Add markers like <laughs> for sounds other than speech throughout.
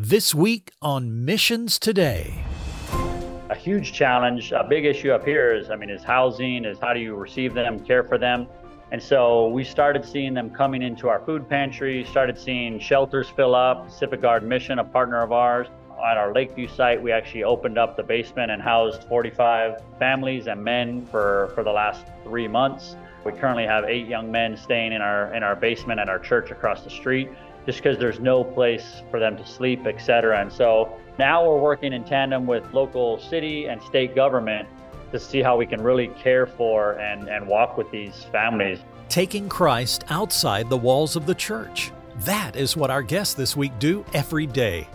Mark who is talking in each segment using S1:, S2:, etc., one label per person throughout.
S1: This week on Missions Today.
S2: A huge challenge, a big issue up here is, I mean, is housing, is how do you receive them, care for them. And so we started seeing them coming into our food pantry, started seeing shelters fill up. Pacific Garden Mission, a partner of ours, at our Lakeview site, we actually opened up the basement and housed 45 families and men for, for the last three months. We currently have eight young men staying in our in our basement at our church across the street, just because there's no place for them to sleep, et cetera. And so now we're working in tandem with local city and state government to see how we can really care for and, and walk with these families.
S1: Taking Christ outside the walls of the church. That is what our guests this week do every day.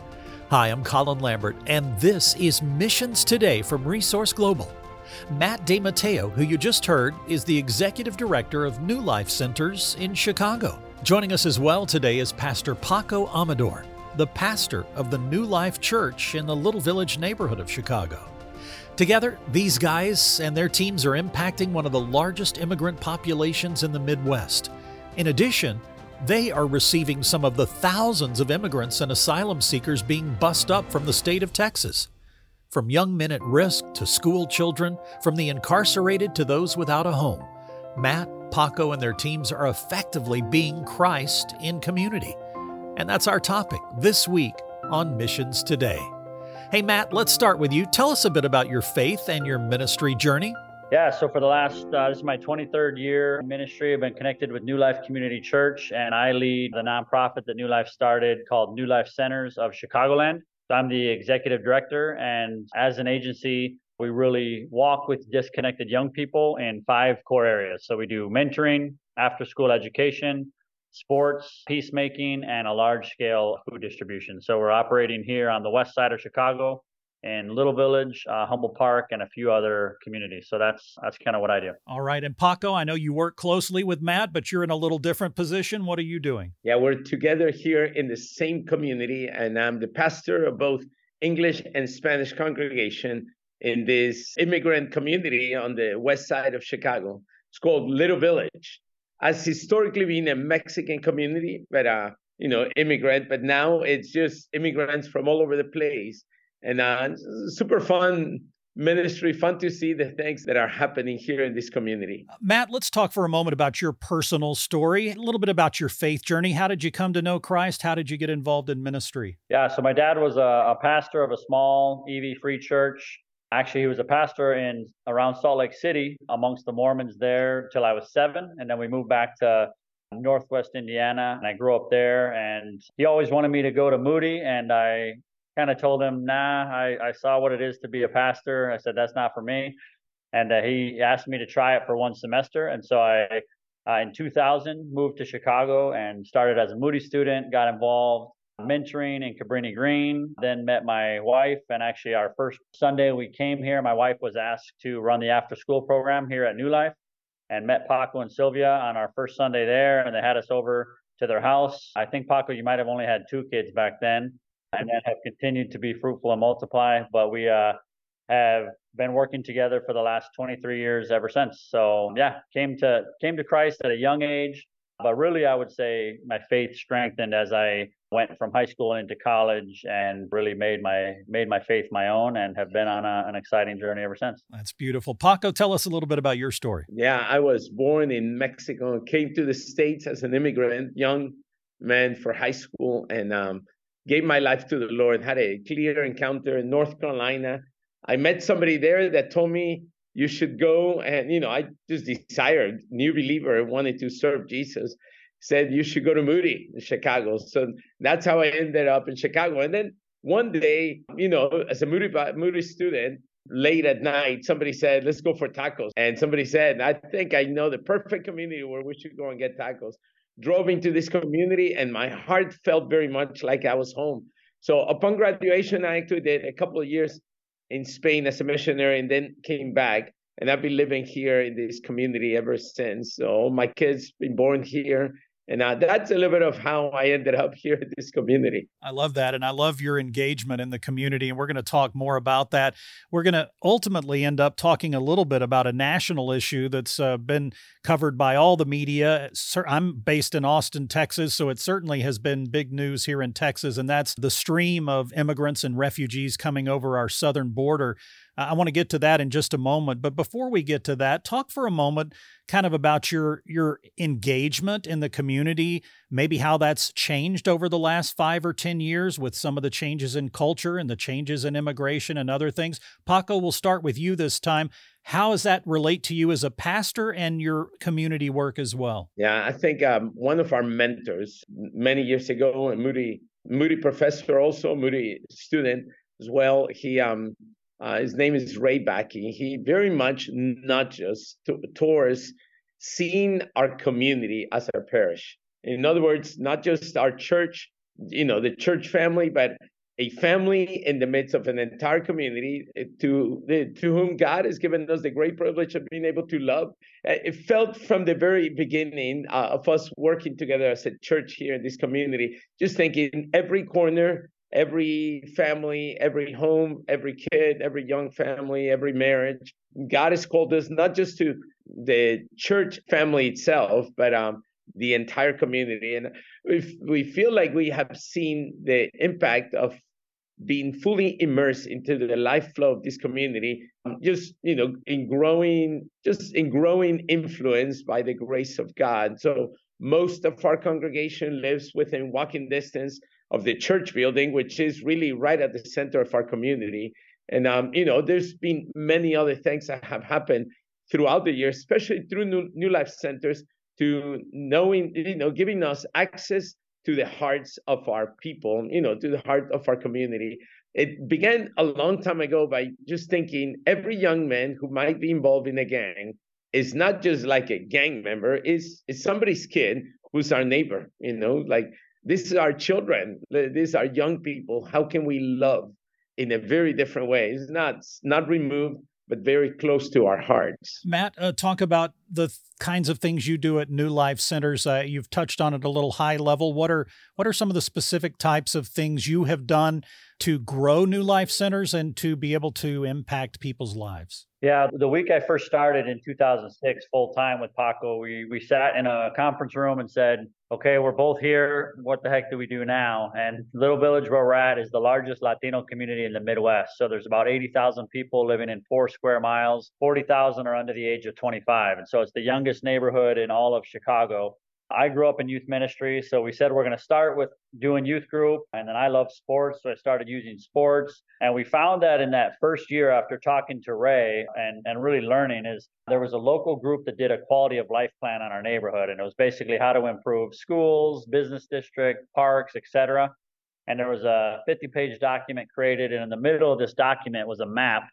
S1: Hi, I'm Colin Lambert, and this is Missions Today from Resource Global. Matt DeMatteo, who you just heard, is the Executive Director of New Life Centers in Chicago. Joining us as well today is Pastor Paco Amador, the pastor of the New Life Church in the Little Village neighborhood of Chicago. Together, these guys and their teams are impacting one of the largest immigrant populations in the Midwest. In addition, they are receiving some of the thousands of immigrants and asylum seekers being bussed up from the state of Texas. From young men at risk to school children, from the incarcerated to those without a home, Matt, Paco, and their teams are effectively being Christ in community. And that's our topic this week on Missions Today. Hey, Matt, let's start with you. Tell us a bit about your faith and your ministry journey.
S2: Yeah, so for the last, uh, this is my 23rd year in ministry. I've been connected with New Life Community Church, and I lead the nonprofit that New Life started called New Life Centers of Chicagoland. So I'm the executive director, and as an agency, we really walk with disconnected young people in five core areas. So we do mentoring, after school education, sports, peacemaking, and a large scale food distribution. So we're operating here on the west side of Chicago in Little Village, uh, Humboldt Park, and a few other communities. So that's that's kind of what I do.
S1: All right, and Paco, I know you work closely with Matt, but you're in a little different position. What are you doing?
S3: Yeah, we're together here in the same community, and I'm the pastor of both English and Spanish congregation in this immigrant community on the west side of Chicago. It's called Little Village. Has historically been a Mexican community, but uh, you know, immigrant, but now it's just immigrants from all over the place. And uh, super fun ministry fun to see the things that are happening here in this community.
S1: Matt let's talk for a moment about your personal story a little bit about your faith journey. How did you come to know christ? How did you get involved in ministry?
S2: Yeah so my dad was a, a pastor of a small ev free church actually he was a pastor in around salt lake city amongst the mormons there till i was seven and then we moved back to northwest indiana and i grew up there and he always wanted me to go to moody and i kind of told him, nah, I, I saw what it is to be a pastor. I said, that's not for me. And uh, he asked me to try it for one semester. And so I, uh, in 2000, moved to Chicago and started as a Moody student, got involved mentoring in Cabrini Green, then met my wife. And actually, our first Sunday we came here, my wife was asked to run the after school program here at New Life and met Paco and Sylvia on our first Sunday there. And they had us over to their house. I think, Paco, you might have only had two kids back then and that have continued to be fruitful and multiply. But we uh, have been working together for the last 23 years ever since. So yeah, came to came to Christ at a young age, but really I would say my faith strengthened as I went from high school into college and really made my made my faith my own and have been on a, an exciting journey ever since.
S1: That's beautiful. Paco, tell us a little bit about your story.
S3: Yeah, I was born in Mexico, came to the States as an immigrant, young man for high school and um, gave my life to the Lord, had a clear encounter in North Carolina. I met somebody there that told me you should go and you know I just desired new believer wanted to serve Jesus said you should go to Moody in Chicago. So that's how I ended up in Chicago. And then one day you know as a Moody Moody student late at night somebody said let's go for tacos. And somebody said I think I know the perfect community where we should go and get tacos. Drove into this community and my heart felt very much like I was home. So upon graduation, I actually did a couple of years in Spain as a missionary and then came back. And I've been living here in this community ever since. So all my kids been born here And uh, that's a little bit of how I ended up <laughs> here in this community.
S1: I love that. And I love your engagement in the community. And we're going to talk more about that. We're going to ultimately end up talking a little bit about a national issue that's uh, been covered by all the media. I'm based in Austin, Texas, so it certainly has been big news here in Texas. And that's the stream of immigrants and refugees coming over our southern border. I want to get to that in just a moment, but before we get to that, talk for a moment kind of about your your engagement in the community, maybe how that's changed over the last 5 or 10 years with some of the changes in culture and the changes in immigration and other things. Paco, we'll start with you this time. How does that relate to you as a pastor and your community work as well?
S3: Yeah, I think um, one of our mentors many years ago, a Moody Moody professor, also Moody student as well. He um, uh, his name is Ray Bakke. He very much nudges to, towards seeing our community as our parish. In other words, not just our church, you know, the church family, but a family in the midst of an entire community eh, to to whom God has given us the great privilege of being able to love. Eh, it felt from the very beginning uh, of us working together as a church here in this community, just thinking every corner every family, every home, every kid, every young family, every marriage. God has called us not just to the church family itself, but um, the entire community. And we, we feel like we have seen the impact of being fully immersed into the life flow of this community, um, just you know, in growing, just in growing influence by the grace of God. So most of our congregation lives within walking distance of the church building, which is really right at the center of our community. And um, you know, there's been many other things that have happened throughout the year, especially through New, New Life Centers, to knowing, you know, giving us access to the hearts of our people, you know, to the heart of our community. It began a long time ago by just thinking every young man who might be involved in a gang is not just like a gang member, is is somebody's kid who's our neighbor, you know, like these are children. These are young people. How can we love in a very different way? It's not not removed, but very close to our hearts.
S1: Matt, uh, talk about the th- kinds of things you do at New Life Centers. Uh, you've touched on it a little high level. What are what are some of the specific types of things you have done to grow New Life Centers and to be able to impact people's lives?
S2: Yeah, the week I first started in 2006 full time with Paco, we we sat in a conference room and said, "Okay, we're both here. What the heck do we do now?" And Little Village where we're at is the largest Latino community in the Midwest. So there's about 80,000 people living in 4 square miles. 40,000 are under the age of 25. And so it's the youngest neighborhood in all of Chicago. I grew up in youth ministry, so we said we're going to start with doing youth group. And then I love sports, so I started using sports. And we found that in that first year after talking to Ray and, and really learning is there was a local group that did a quality of life plan on our neighborhood. And it was basically how to improve schools, business district, parks, etc. And there was a 50 page document created. And in the middle of this document was a map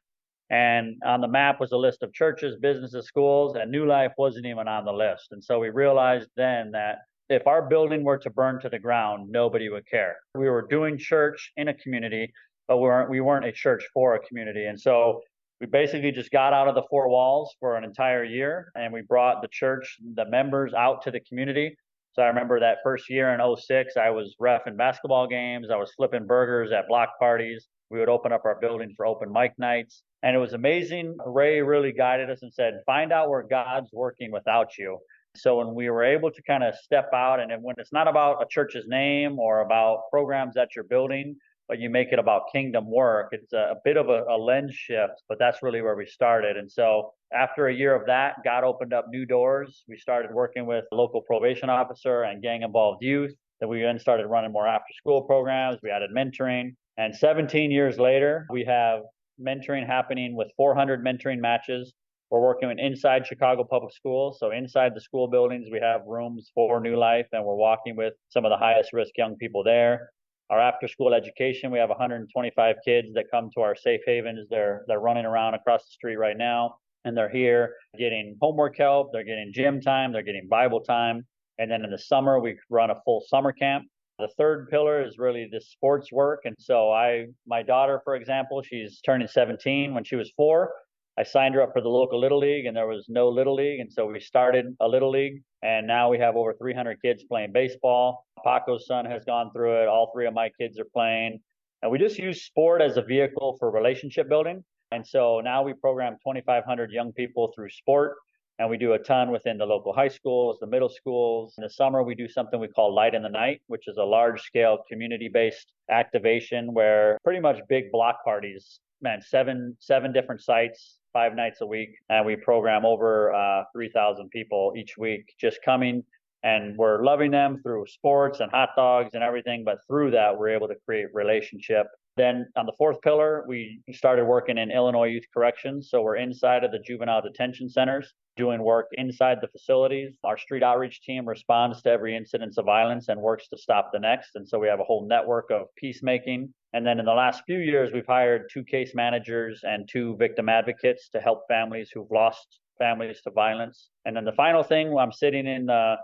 S2: and on the map was a list of churches, businesses, schools, and New Life wasn't even on the list. And so we realized then that if our building were to burn to the ground, nobody would care. We were doing church in a community, but we weren't, we weren't a church for a community. And so we basically just got out of the four walls for an entire year and we brought the church, the members out to the community. So I remember that first year in 06, I was ref in basketball games. I was flipping burgers at block parties. We would open up our building for open mic nights. And it was amazing. Ray really guided us and said, find out where God's working without you. So when we were able to kind of step out, and when it's not about a church's name or about programs that you're building, but you make it about kingdom work, it's a, bit of a, a lens shift, but that's really where we started. And so after a year of that, God opened up new doors. We started working with local probation officer and gang involved youth. Then we then started running more after school programs. We added mentoring. And 17 years later, we have mentoring happening with 400 mentoring matches. We're working with inside Chicago Public Schools. So inside the school buildings, we have rooms for New Life, and we're walking with some of the highest risk young people there. Our after school education, we have 125 kids that come to our safe havens. They're they're running around across the street right now, and they're here getting homework help. They're getting gym time. They're getting Bible time. And then in the summer, we run a full summer camp. The third pillar is really the sports work. And so I, my daughter, for example, she's turning 17 when she was four. I signed her up for the local Little League, and there was no Little League. And so we started a Little League, and now we have over 300 kids playing baseball. Paco's son has gone through it. All three of my kids are playing. And we just use sport as a vehicle for relationship building. And so now we program 2,500 young people through sport. And we do a ton within the local high schools, the middle schools. In the summer, we do something we call Light in the Night, which is a large scale community based activation where pretty much big block parties, man, seven, seven different sites, five nights a week. And we program over uh, 3,000 people each week just coming and we're loving them through sports and hot dogs and everything. But through that, we're able to create relationship. Then on the fourth pillar, we started working in Illinois Youth Corrections. So we're inside of the juvenile detention centers doing work inside the facilities. Our street outreach team responds to every incidence of violence and works to stop the next. And so we have a whole network of peacemaking. And then in the last few years, we've hired two case managers and two victim advocates to help families who've lost families to violence. And then the final thing, I'm sitting in the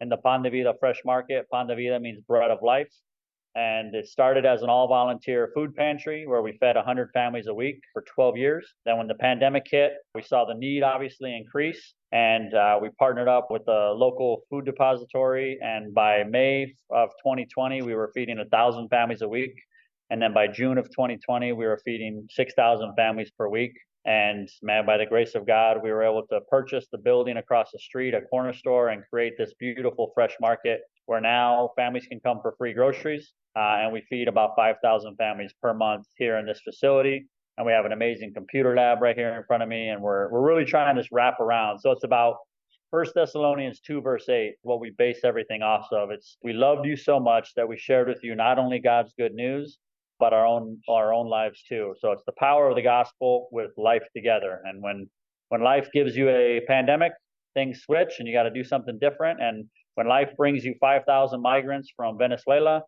S2: in the Pan de Vida Fresh Market. Pan de Vida means bread of life. And it started as an all volunteer food pantry where we fed 100 families a week for 12 years. Then, when the pandemic hit, we saw the need obviously increase. And uh, we partnered up with the local food depository. And by May of 2020, we were feeding 1,000 families a week. And then by June of 2020, we were feeding 6,000 families per week. And man, by the grace of God, we were able to purchase the building across the street, a corner store, and create this beautiful fresh market where now families can come for free groceries. Uh, and we feed about 5,000 families per month here in this facility. And we have an amazing computer lab right here in front of me. And we're, we're really trying to wrap around. So it's about First Thessalonians 2, verse 8, what we base everything off of. It's we loved you so much that we shared with you not only God's good news, but our own our own lives too. So it's the power of the gospel with life together. And when when life gives you a pandemic, things switch and you got to do something different. And when life brings you 5,000 migrants from Venezuela,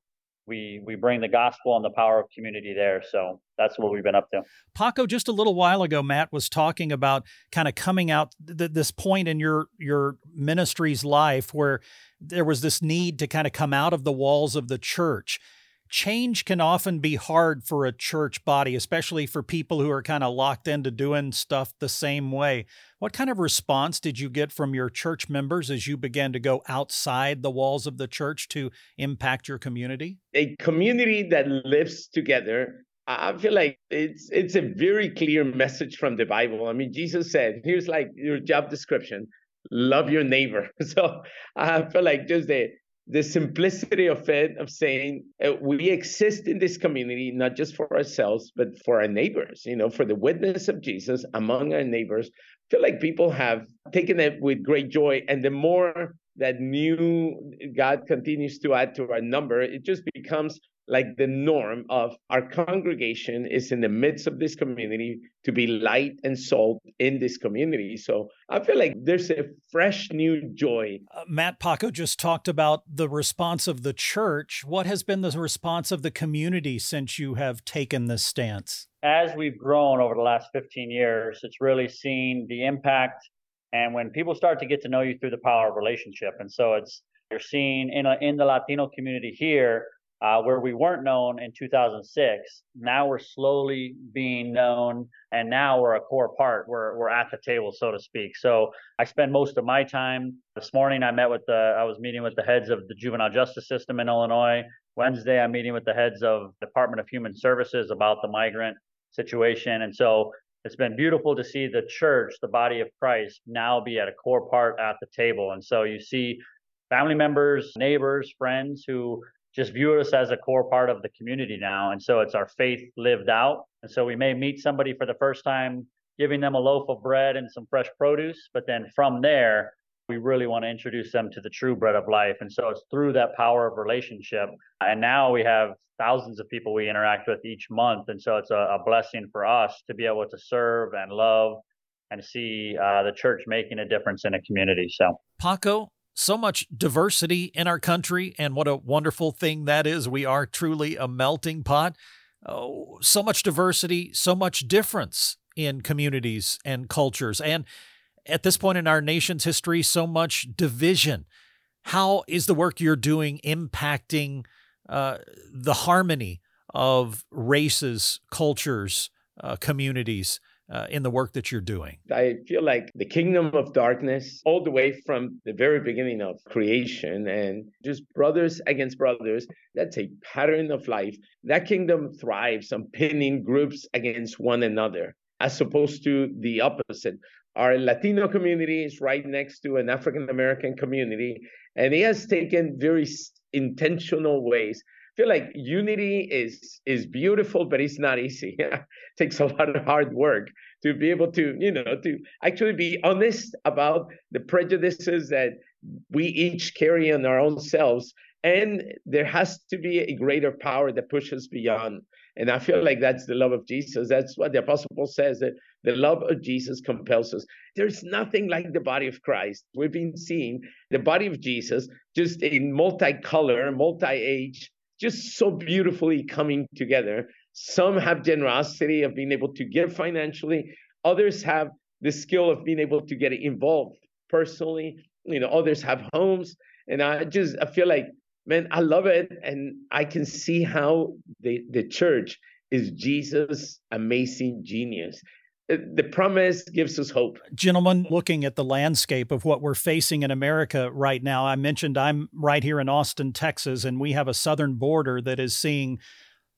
S2: we we bring the gospel and the power of community there. So that's what we've been up to.
S1: Paco, just a little while ago, Matt was talking about kind of coming out th- this point in your your ministry's life where there was this need to kind of come out of the walls of the church change can often be hard for a church body, especially for people who are kind of locked into doing stuff the same way. What kind of response did you get from your church members as you began to go outside the walls of the church to impact your community?
S3: A community that lives together. I feel like it's it's a very clear message from the Bible. I mean, Jesus said, "Here's like your job description: love your neighbor." <laughs> So I feel like just the the simplicity of it of saying uh, we exist in this community not just for ourselves but for our neighbors you know for the witness of jesus among our neighbors. I feel like people have taken it with great joy and the more that new god continues to add to our number it just becomes like the norm of our congregation is in the midst of this community to be light and salt in this community. So I feel like there's a fresh new joy.
S1: Uh, Matt Paco just talked about the response of the church. What has been the response of the community since you have taken this stance?
S2: As we've grown over the last 15 years, it's really seen the impact. And when people start to get to know you through the power of relationship, and so it's you're seeing in a, in the Latino community here uh, where we weren't known in 2006. Now we're slowly being known, and now we're a core part. We're we're at the table, so to speak. So I spend most of my time. This morning, I met with the. I was meeting with the heads of the juvenile justice system in Illinois. Wednesday, I'm meeting with the heads of Department of Human Services about the migrant situation, and so. It's been beautiful to see the church, the body of Christ, now be at a core part at the table. And so you see family members, neighbors, friends who just view us as a core part of the community now. And so it's our faith lived out. And so we may meet somebody for the first time, giving them a loaf of bread and some fresh produce. But then from there, we really want to introduce them to the true bread of life. And so it's through that power of relationship. And now we have thousands of people we interact with each month. And so it's a, a blessing for us to be able to serve and love and see uh, the church making a difference in a community. So,
S1: Paco, so much diversity in our country, and what a wonderful thing that is. We are truly a melting pot. Oh, so much diversity, so much difference in communities and cultures. And at this point in our nation's history, so much division. How is the work you're doing impacting uh, the harmony of races, cultures, uh, communities uh, in the work that you're doing?
S3: I feel like the kingdom of darkness, all the way from the very beginning of creation and just brothers against brothers, that's a pattern of life. That kingdom thrives on pinning groups against one another, as opposed to the opposite. Our Latino community is right next to an African American community, and it has taken very intentional ways I feel like unity is is beautiful, but it's not easy. <laughs> it takes a lot of hard work to be able to, you know, to actually be honest about the prejudices that we each carry on our own selves. And there has to be a greater power that pushes beyond. And I feel like that's the love of Jesus. That's what the Apostle Paul says that the love of Jesus compels us. There's nothing like the body of Christ. We've been seeing the body of Jesus just in multicolor, multi age, just so beautifully coming together. Some have generosity of being able to give financially, others have the skill of being able to get involved personally. You know, others have homes. And I just I feel like, man, I love it. And I can see how the, the church is Jesus' amazing genius the promise gives us hope.
S1: Gentlemen, looking at the landscape of what we're facing in America right now, I mentioned I'm right here in Austin, Texas, and we have a southern border that is seeing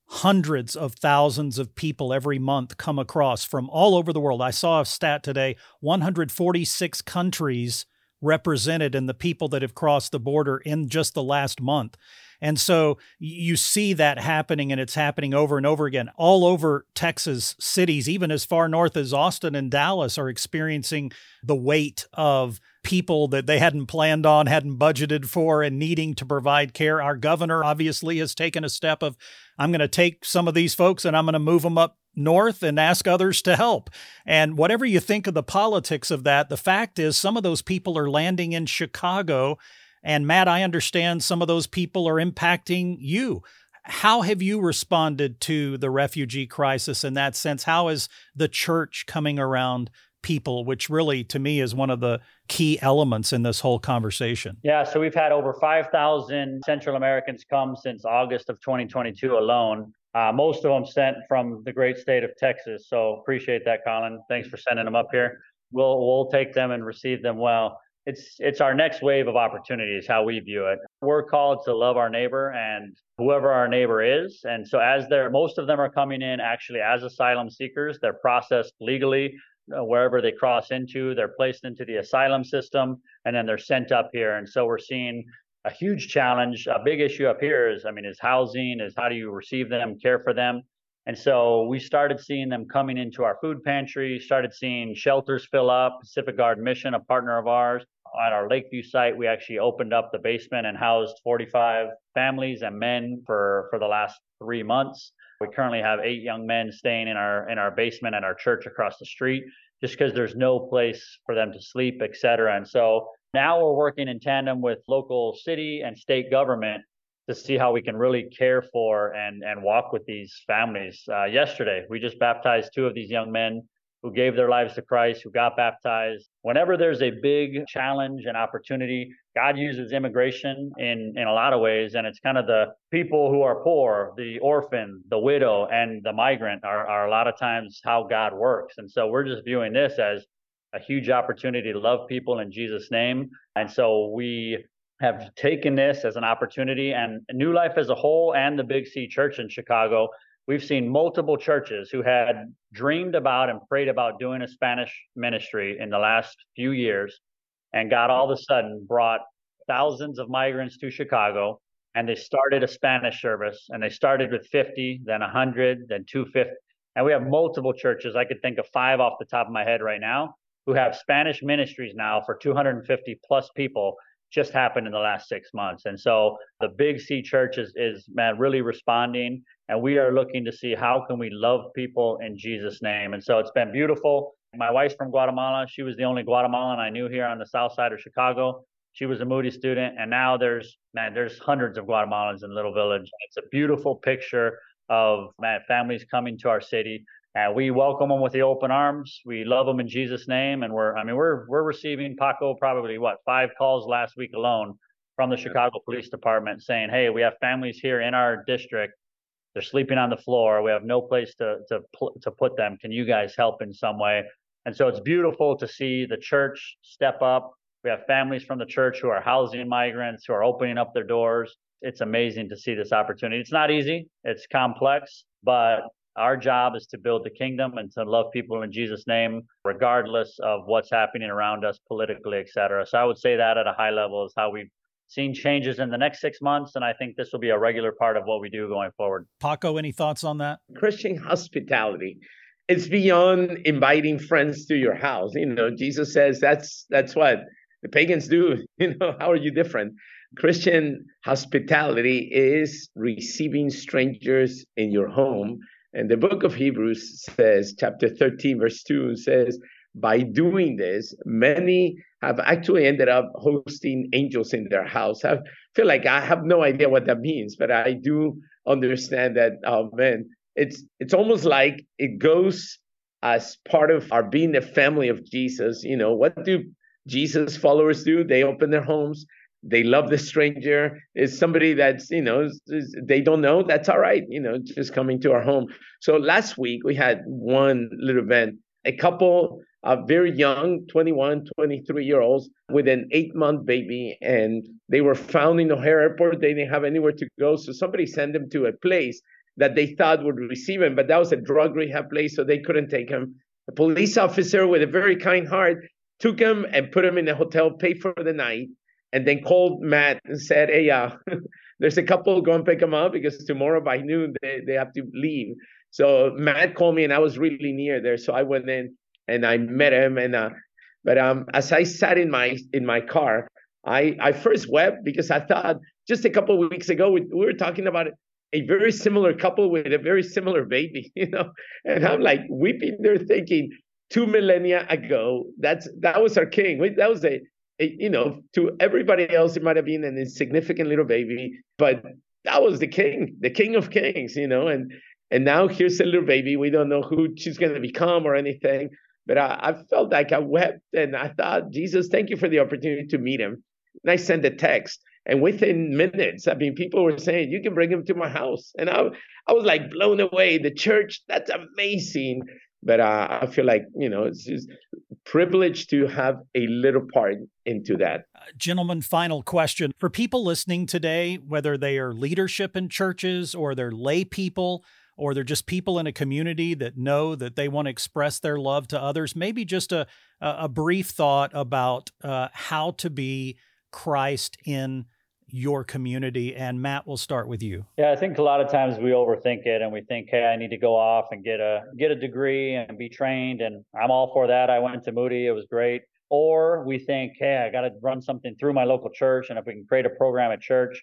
S1: hundreds of thousands of people every month come across from all over the world. I saw a stat today 146 countries represented in the people that have crossed the border in just the last month. And so you see that happening and it's happening over and over again. All over Texas cities, even as far north as Austin and Dallas, are experiencing the weight of people that they hadn't planned on, hadn't budgeted for, and needing to provide care. Our governor obviously has taken a step of, I'm going to take some of these folks and I'm going to move them up north and ask others to help. And whatever you think of the politics of that, the fact is some of those people are landing in Chicago and Matt, I understand some of those people are impacting you. How have you responded to the refugee crisis in that sense? How is the church coming around people, which really, to me, is one of the key elements in this whole conversation?
S2: Yeah, so we've had over 5,000 Central Americans come since August of 2022 alone. Uh, most of them sent from the great state of Texas. So appreciate that, Colin. Thanks for sending them up here. We'll we'll take them and receive them well it's it's our next wave of opportunities how we view it. We're called to love our neighbor and whoever our neighbor is. And so as they're most of them are coming in actually as asylum seekers they're processed legally uh, wherever they cross into they're placed into the asylum system and then they're sent up here. And so we're seeing a huge challenge. A big issue up here is i mean is housing is how do you receive them care for them? And so we started seeing them coming into our food pantry, started seeing shelters fill up. Pacific Garden Mission, a partner of ours, at our Lakeview site, we actually opened up the basement and housed 45 families and men for, for the last three months. We currently have eight young men staying in our in our basement at our church across the street, just because there's no place for them to sleep, et cetera. And so now we're working in tandem with local city and state government to see how we can really care for and and walk with these families. Uh, yesterday, we just baptized two of these young men who gave their lives to Christ, who got baptized. Whenever there's a big challenge and opportunity, God uses immigration in, in a lot of ways. And it's kind of the people who are poor, the orphan, the widow, and the migrant are, are a lot of times how God works. And so we're just viewing this as a huge opportunity to love people in Jesus' name. And so we have taken this as an opportunity and New Life as a whole and the Big C Church in Chicago we've seen multiple churches who had dreamed about and prayed about doing a Spanish ministry in the last few years, and God all of a sudden brought thousands of migrants to Chicago, and they started a Spanish service, and they started with 50, then 100, then 250, and we have multiple churches. I could think of five off the top of my head right now who have Spanish ministries now for 250 plus people just happened in the last six months. And so the Big C Church is, is man really responding, and we are looking to see how can we love people in Jesus' name. And so it's been beautiful. My wife's from Guatemala. She was the only Guatemalan I knew here on the south side of Chicago. She was a Moody student, and now there's man, there's hundreds of Guatemalans in Little Village. It's a beautiful picture of man families coming to our city and we welcome them with the open arms. We love them in Jesus' name, and we're I mean we're we're receiving Paco probably what five calls last week alone from the Chicago Police Department saying, "Hey, we have families here in our district They're sleeping on the floor. We have no place to to to put them. Can you guys help in some way? And so it's beautiful to see the church step up. We have families from the church who are housing migrants, who are opening up their doors. It's amazing to see this opportunity. It's not easy, it's complex, but our job is to build the kingdom and to love people in Jesus' name, regardless of what's happening around us politically, et cetera. So I would say that at a high level is how we've seen changes in the next six months. And I think this will be a regular part of what we do going forward.
S1: Paco, any thoughts on that?
S3: Christian hospitality. It's beyond inviting friends to your house. You know, Jesus says that's that's what the pagans do. <laughs> You know, how are you different? Christian hospitality is receiving strangers in your home and the book of Hebrews says, chapter 13, verse 2 says, by doing this, many have actually ended up hosting angels in their house. I feel like I have no idea what that means, but I do understand that, oh man, it's it's almost like it goes as part of our being the family of Jesus. You know, what do Jesus followers do? They open their homes they love the stranger is somebody that's you know they don't know that's all right you know just coming to our home. So last week we had one little event a couple of very young 21 23 year olds with an eight month baby and they were found in o'hare airport they didn't have anywhere to go so somebody sent them to a place that they thought would receive him but that was a drug rehab place so they couldn't take him a police officer with a very kind heart took him and put him in a hotel paid for the night and then called Matt and said, "Hey, uh, <laughs> there's a couple go and pick them up because tomorrow by noon they, they have to leave." So Matt called me, and I was really near there, so I went in and I met him. And uh, but um, as I sat in my in my car, I I first wept because I thought just a couple of weeks ago we, we were talking about a very similar couple with a very similar baby, <laughs> you know, and I'm like weeping there, thinking two millennia ago that's that was our king. That was a you know, to everybody else, it might have been an insignificant little baby, but that was the king, the king of kings, you know, and and now here's a little baby. We don't know who she's going to become or anything, but I, I felt like I wept and I thought, Jesus, thank you for the opportunity to meet him. And I sent a text, and within minutes, I mean, people were saying, "You can bring him to my house," and I, I was like blown away. The church, that's amazing but uh, I feel like you know it's just privileged to have a little part into that.
S1: Uh, gentlemen, final question for people listening today, whether they are leadership in churches or they're lay people or they're just people in a community that know that they want to express their love to others. Maybe just a a brief thought about uh, how to be Christ in your community? And Matt, we'll start with you.
S2: Yeah, I think a lot of times we overthink it and we think, hey, I need to go off and get a get a degree and be trained. And I'm all for that. I went to Moody, it was great. Or we think, hey, I got to run something through my local church, and if we can create a program at church.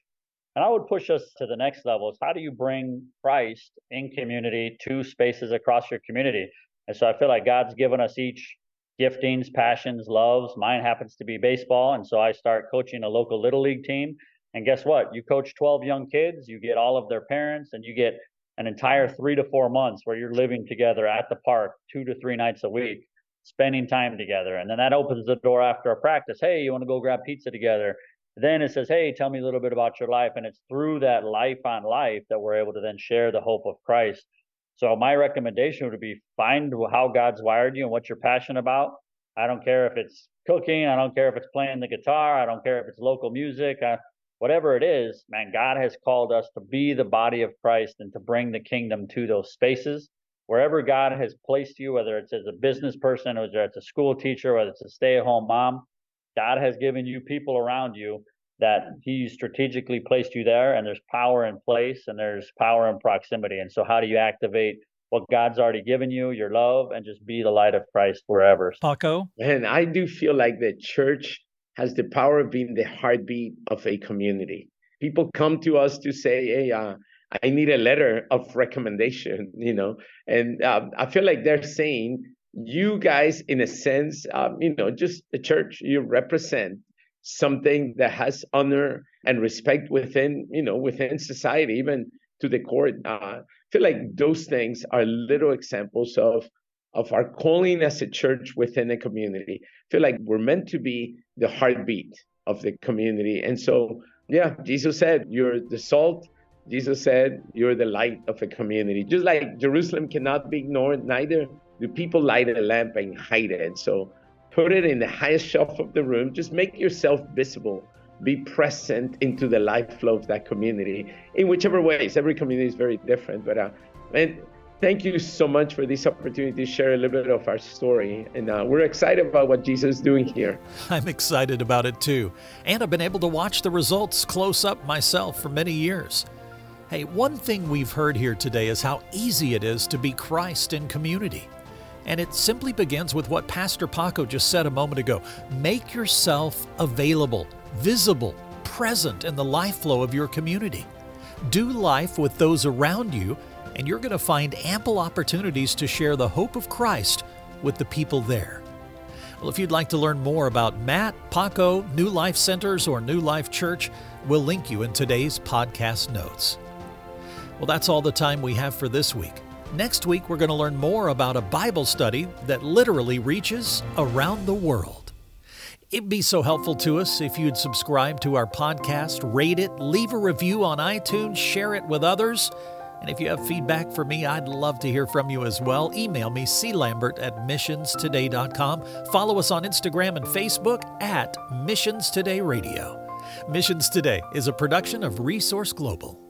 S2: And I would push us to the next level is how do you bring Christ in community to spaces across your community? And so I feel like God's given us each giftings, passions, loves. Mine happens to be baseball. And so I start coaching a local little league team. And guess what? You coach 12 young kids, you get all of their parents, and you get an entire three to four months where you're living together at the park two to three nights a week, spending time together. And then that opens the door after a practice. Hey, you want to go grab pizza together? Then it says, hey, tell me a little bit about your life. And it's through that life on life that we're able to then share the hope of Christ. So my recommendation would be find how God's wired you and what you're passionate about. I don't care if it's cooking. I don't care if it's playing the guitar. I don't care if it's local music. I, whatever it is, man, God has called us to be the body of Christ and to bring the kingdom to those spaces. Wherever God has placed you, whether it's as a business person, whether it's a school teacher, whether it's a stay at home mom, God has given you people around you that He strategically placed you there, and there's power in place and there's power in proximity. And so, how do you activate what God's already given you, your love, and just be the light of Christ wherever?
S1: Paco?
S3: And I do feel like the church has the power of being the heartbeat of a community. People come to us to say, "Hey, uh, I need a letter of recommendation," <laughs> you know, and uh, I feel like they're saying, "You guys, in a sense, um, you know, just the church, you represent something that has honor and respect within, you know, within society, even to the court." Uh, I feel like those things are little examples of of our calling as a church within a community. I feel like we're meant to be the heartbeat of the community. And so, yeah, Jesus said, You're the salt Jesus said, You're the light of a community. Just like Jerusalem cannot be ignored, neither do people light a lamp and hide it. So put it in the highest shelf of the room. Just make yourself visible. Be present into the life flow of that community in whichever ways. Every community is very different. But uh, and thank you so much for this opportunity to share a little bit of our story. And uh, we're excited about what Jesus is doing here. <laughs>
S4: I'm excited about it too. And I've been able to watch the results close up myself for many years. Hey, one thing we've heard here today is how easy it is to be Christ in community. And it simply begins with what Pastor Paco just said a moment ago make yourself available, visible, present in the life flow of your community. Do life with those around you, and you're going to find ample opportunities to share the hope of Christ with the people there. Well, if you'd like to learn more about Matt, Paco, New Life Centers, or New Life Church, we'll link you in today's podcast notes. Well, that's all the time we have for this week. Next week, we're going to learn more about a Bible study that literally reaches around the world. It'd be so helpful to us if you'd subscribe to our podcast, rate it, leave a review on iTunes, share it with others. And if you have feedback for me, I'd love to hear from you as well. Email me, clambert at missionstoday.com. Follow us on Instagram and Facebook at Missions Today Radio. Missions Today is a production of Resource Global.